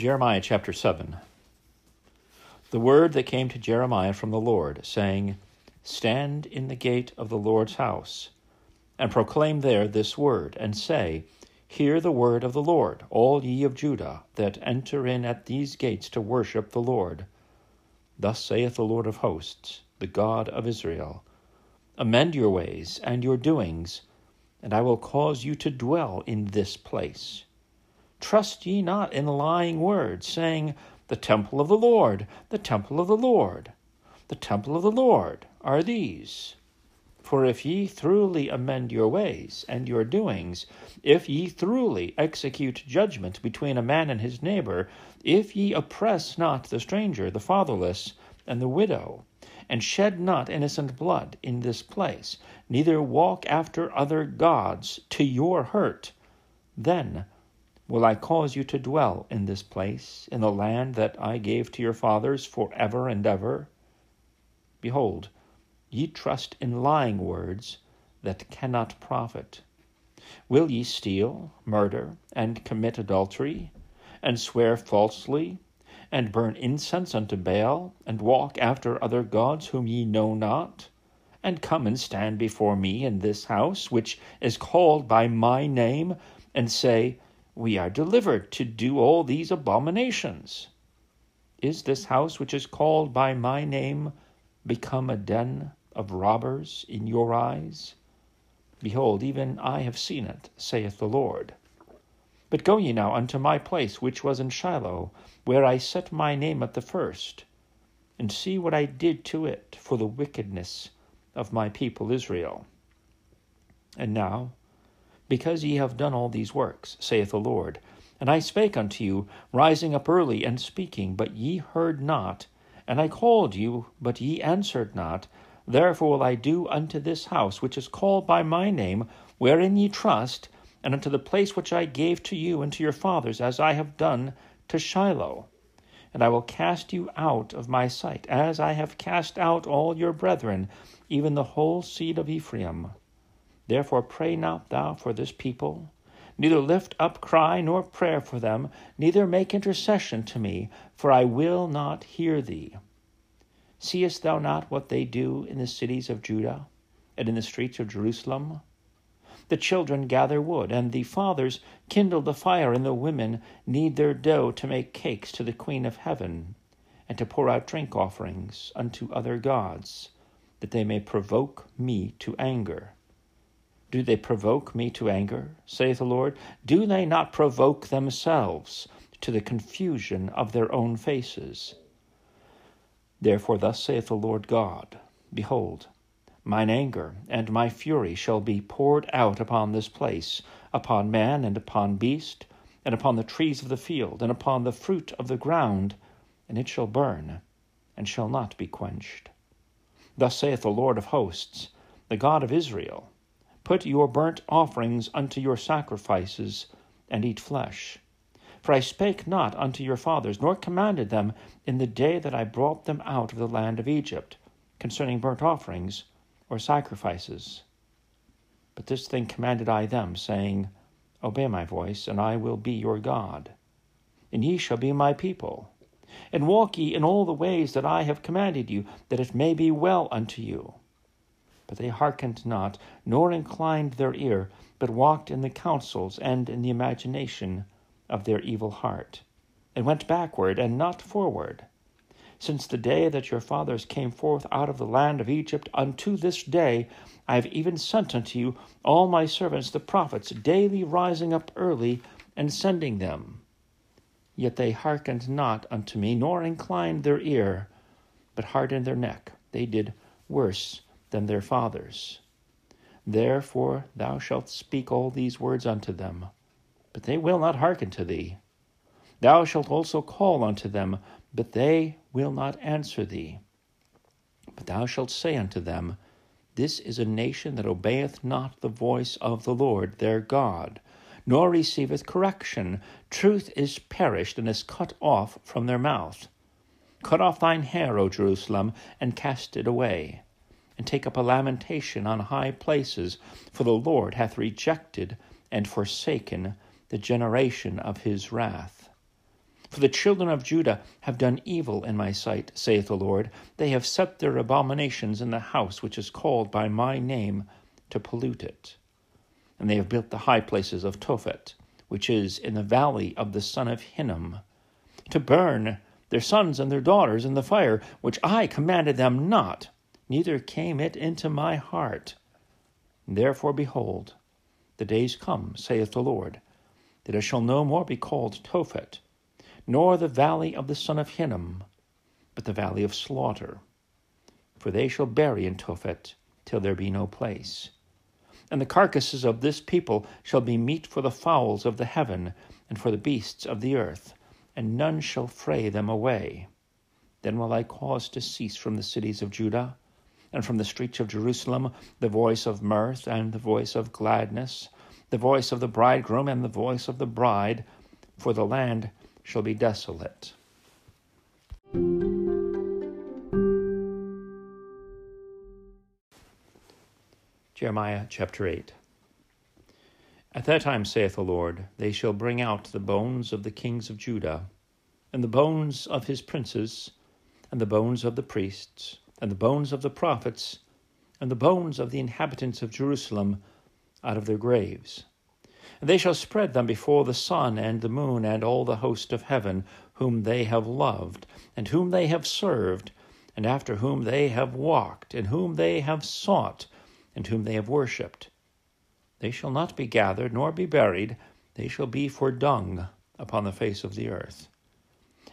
Jeremiah chapter 7. The word that came to Jeremiah from the Lord, saying, Stand in the gate of the Lord's house, and proclaim there this word, and say, Hear the word of the Lord, all ye of Judah, that enter in at these gates to worship the Lord. Thus saith the Lord of hosts, the God of Israel Amend your ways and your doings, and I will cause you to dwell in this place. Trust ye not in lying words, saying, The temple of the Lord, the temple of the Lord, the temple of the Lord are these. For if ye throughly amend your ways and your doings, if ye throughly execute judgment between a man and his neighbor, if ye oppress not the stranger, the fatherless, and the widow, and shed not innocent blood in this place, neither walk after other gods to your hurt, then will I cause you to dwell in this place, in the land that I gave to your fathers for ever and ever? Behold, ye trust in lying words that cannot profit. Will ye steal, murder, and commit adultery, and swear falsely, and burn incense unto Baal, and walk after other gods whom ye know not, and come and stand before me in this house, which is called by my name, and say, we are delivered to do all these abominations. Is this house which is called by my name become a den of robbers in your eyes? Behold, even I have seen it, saith the Lord. But go ye now unto my place which was in Shiloh, where I set my name at the first, and see what I did to it for the wickedness of my people Israel. And now, because ye have done all these works, saith the Lord. And I spake unto you, rising up early and speaking, but ye heard not. And I called you, but ye answered not. Therefore will I do unto this house, which is called by my name, wherein ye trust, and unto the place which I gave to you and to your fathers, as I have done to Shiloh. And I will cast you out of my sight, as I have cast out all your brethren, even the whole seed of Ephraim. Therefore pray not thou for this people, neither lift up cry nor prayer for them, neither make intercession to me, for I will not hear thee. Seest thou not what they do in the cities of Judah and in the streets of Jerusalem? The children gather wood, and the fathers kindle the fire, and the women knead their dough to make cakes to the Queen of Heaven, and to pour out drink offerings unto other gods, that they may provoke me to anger. Do they provoke me to anger, saith the Lord? Do they not provoke themselves to the confusion of their own faces? Therefore, thus saith the Lord God Behold, mine anger and my fury shall be poured out upon this place, upon man and upon beast, and upon the trees of the field, and upon the fruit of the ground, and it shall burn, and shall not be quenched. Thus saith the Lord of hosts, the God of Israel Put your burnt offerings unto your sacrifices, and eat flesh. For I spake not unto your fathers, nor commanded them in the day that I brought them out of the land of Egypt, concerning burnt offerings or sacrifices. But this thing commanded I them, saying, Obey my voice, and I will be your God, and ye shall be my people. And walk ye in all the ways that I have commanded you, that it may be well unto you. But they hearkened not, nor inclined their ear, but walked in the counsels and in the imagination of their evil heart, and went backward and not forward. Since the day that your fathers came forth out of the land of Egypt unto this day, I have even sent unto you all my servants the prophets, daily rising up early and sending them. Yet they hearkened not unto me, nor inclined their ear, but hardened their neck. They did worse than their fathers. Therefore thou shalt speak all these words unto them, but they will not hearken to thee. Thou shalt also call unto them, but they will not answer thee. But thou shalt say unto them, This is a nation that obeyeth not the voice of the Lord their God, nor receiveth correction. Truth is perished and is cut off from their mouth. Cut off thine hair, O Jerusalem, and cast it away and take up a lamentation on high places, for the Lord hath rejected and forsaken the generation of his wrath. For the children of Judah have done evil in my sight, saith the Lord. They have set their abominations in the house which is called by my name to pollute it. And they have built the high places of Tophet, which is in the valley of the son of Hinnom, to burn their sons and their daughters in the fire, which I commanded them not, neither came it into my heart. Therefore, behold, the days come, saith the Lord, that it shall no more be called Tophet, nor the valley of the son of Hinnom, but the valley of slaughter. For they shall bury in Tophet till there be no place. And the carcasses of this people shall be meat for the fowls of the heaven and for the beasts of the earth, and none shall fray them away. Then will I cause to cease from the cities of Judah and from the streets of Jerusalem the voice of mirth and the voice of gladness, the voice of the bridegroom and the voice of the bride, for the land shall be desolate. Jeremiah chapter 8 At that time, saith the Lord, they shall bring out the bones of the kings of Judah, and the bones of his princes, and the bones of the priests, and the bones of the prophets, and the bones of the inhabitants of Jerusalem out of their graves. And they shall spread them before the sun and the moon and all the host of heaven, whom they have loved, and whom they have served, and after whom they have walked, and whom they have sought, and whom they have worshipped. They shall not be gathered, nor be buried, they shall be for dung upon the face of the earth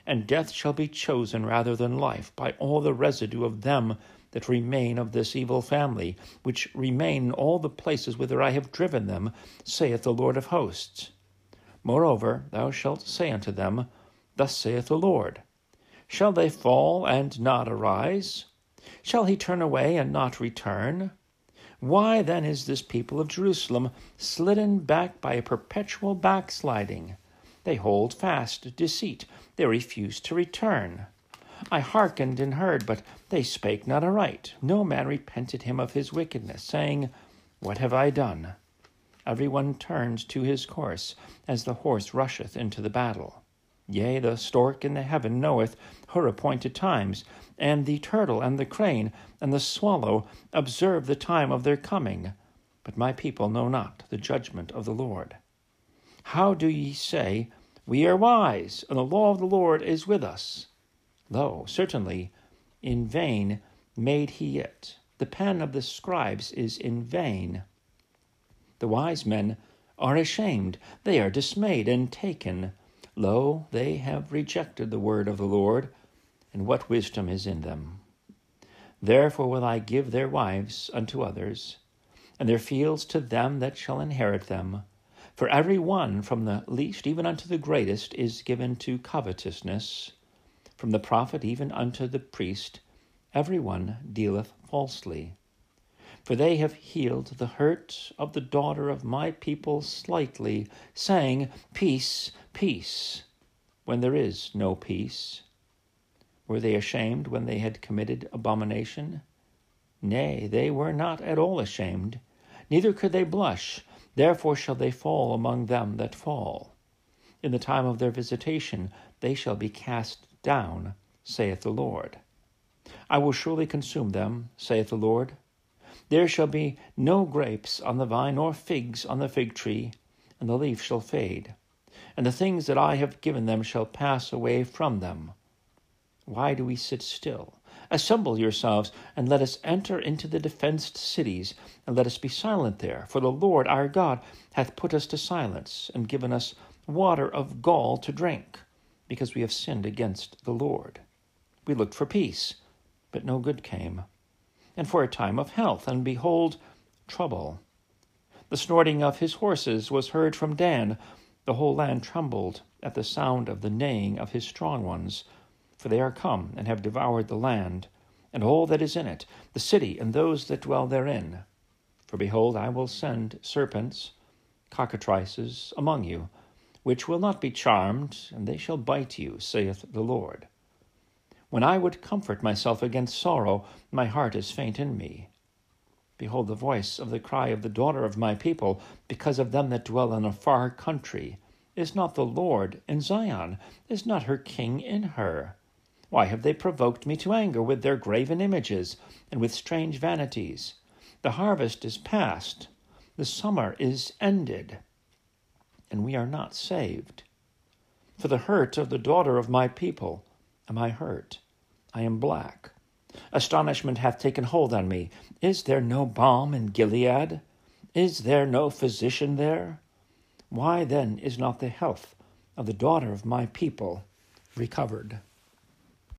and death shall be chosen rather than life by all the residue of them that remain of this evil family, which remain in all the places whither I have driven them, saith the Lord of hosts. Moreover, thou shalt say unto them, Thus saith the Lord Shall they fall and not arise? Shall he turn away and not return? Why then is this people of Jerusalem slidden back by a perpetual backsliding? They hold fast deceit they refuse to return. I hearkened and heard, but they spake not aright. No man repented him of his wickedness, saying, What have I done? Every one turns to his course, as the horse rusheth into the battle. Yea, the stork in the heaven knoweth her appointed times, and the turtle and the crane and the swallow observe the time of their coming. But my people know not the judgment of the Lord. How do ye say, we are wise, and the law of the Lord is with us. Lo, certainly, in vain made he it. The pen of the scribes is in vain. The wise men are ashamed, they are dismayed and taken. Lo, they have rejected the word of the Lord, and what wisdom is in them? Therefore will I give their wives unto others, and their fields to them that shall inherit them. For every one, from the least even unto the greatest, is given to covetousness. From the prophet even unto the priest, every one dealeth falsely. For they have healed the hurt of the daughter of my people slightly, saying, Peace, peace, when there is no peace. Were they ashamed when they had committed abomination? Nay, they were not at all ashamed, neither could they blush Therefore shall they fall among them that fall. In the time of their visitation they shall be cast down, saith the Lord. I will surely consume them, saith the Lord. There shall be no grapes on the vine, nor figs on the fig tree, and the leaf shall fade, and the things that I have given them shall pass away from them. Why do we sit still? Assemble yourselves, and let us enter into the defenced cities, and let us be silent there. For the Lord our God hath put us to silence, and given us water of gall to drink, because we have sinned against the Lord. We looked for peace, but no good came, and for a time of health, and behold, trouble. The snorting of his horses was heard from Dan. The whole land trembled at the sound of the neighing of his strong ones for they are come and have devoured the land, and all that is in it, the city and those that dwell therein. For behold, I will send serpents, cockatrices, among you, which will not be charmed, and they shall bite you, saith the Lord. When I would comfort myself against sorrow, my heart is faint in me. Behold, the voice of the cry of the daughter of my people, because of them that dwell in a far country, Is not the Lord in Zion? Is not her king in her? Why have they provoked me to anger with their graven images and with strange vanities? The harvest is past, the summer is ended, and we are not saved. For the hurt of the daughter of my people am I hurt. I am black. Astonishment hath taken hold on me. Is there no balm in Gilead? Is there no physician there? Why then is not the health of the daughter of my people recovered?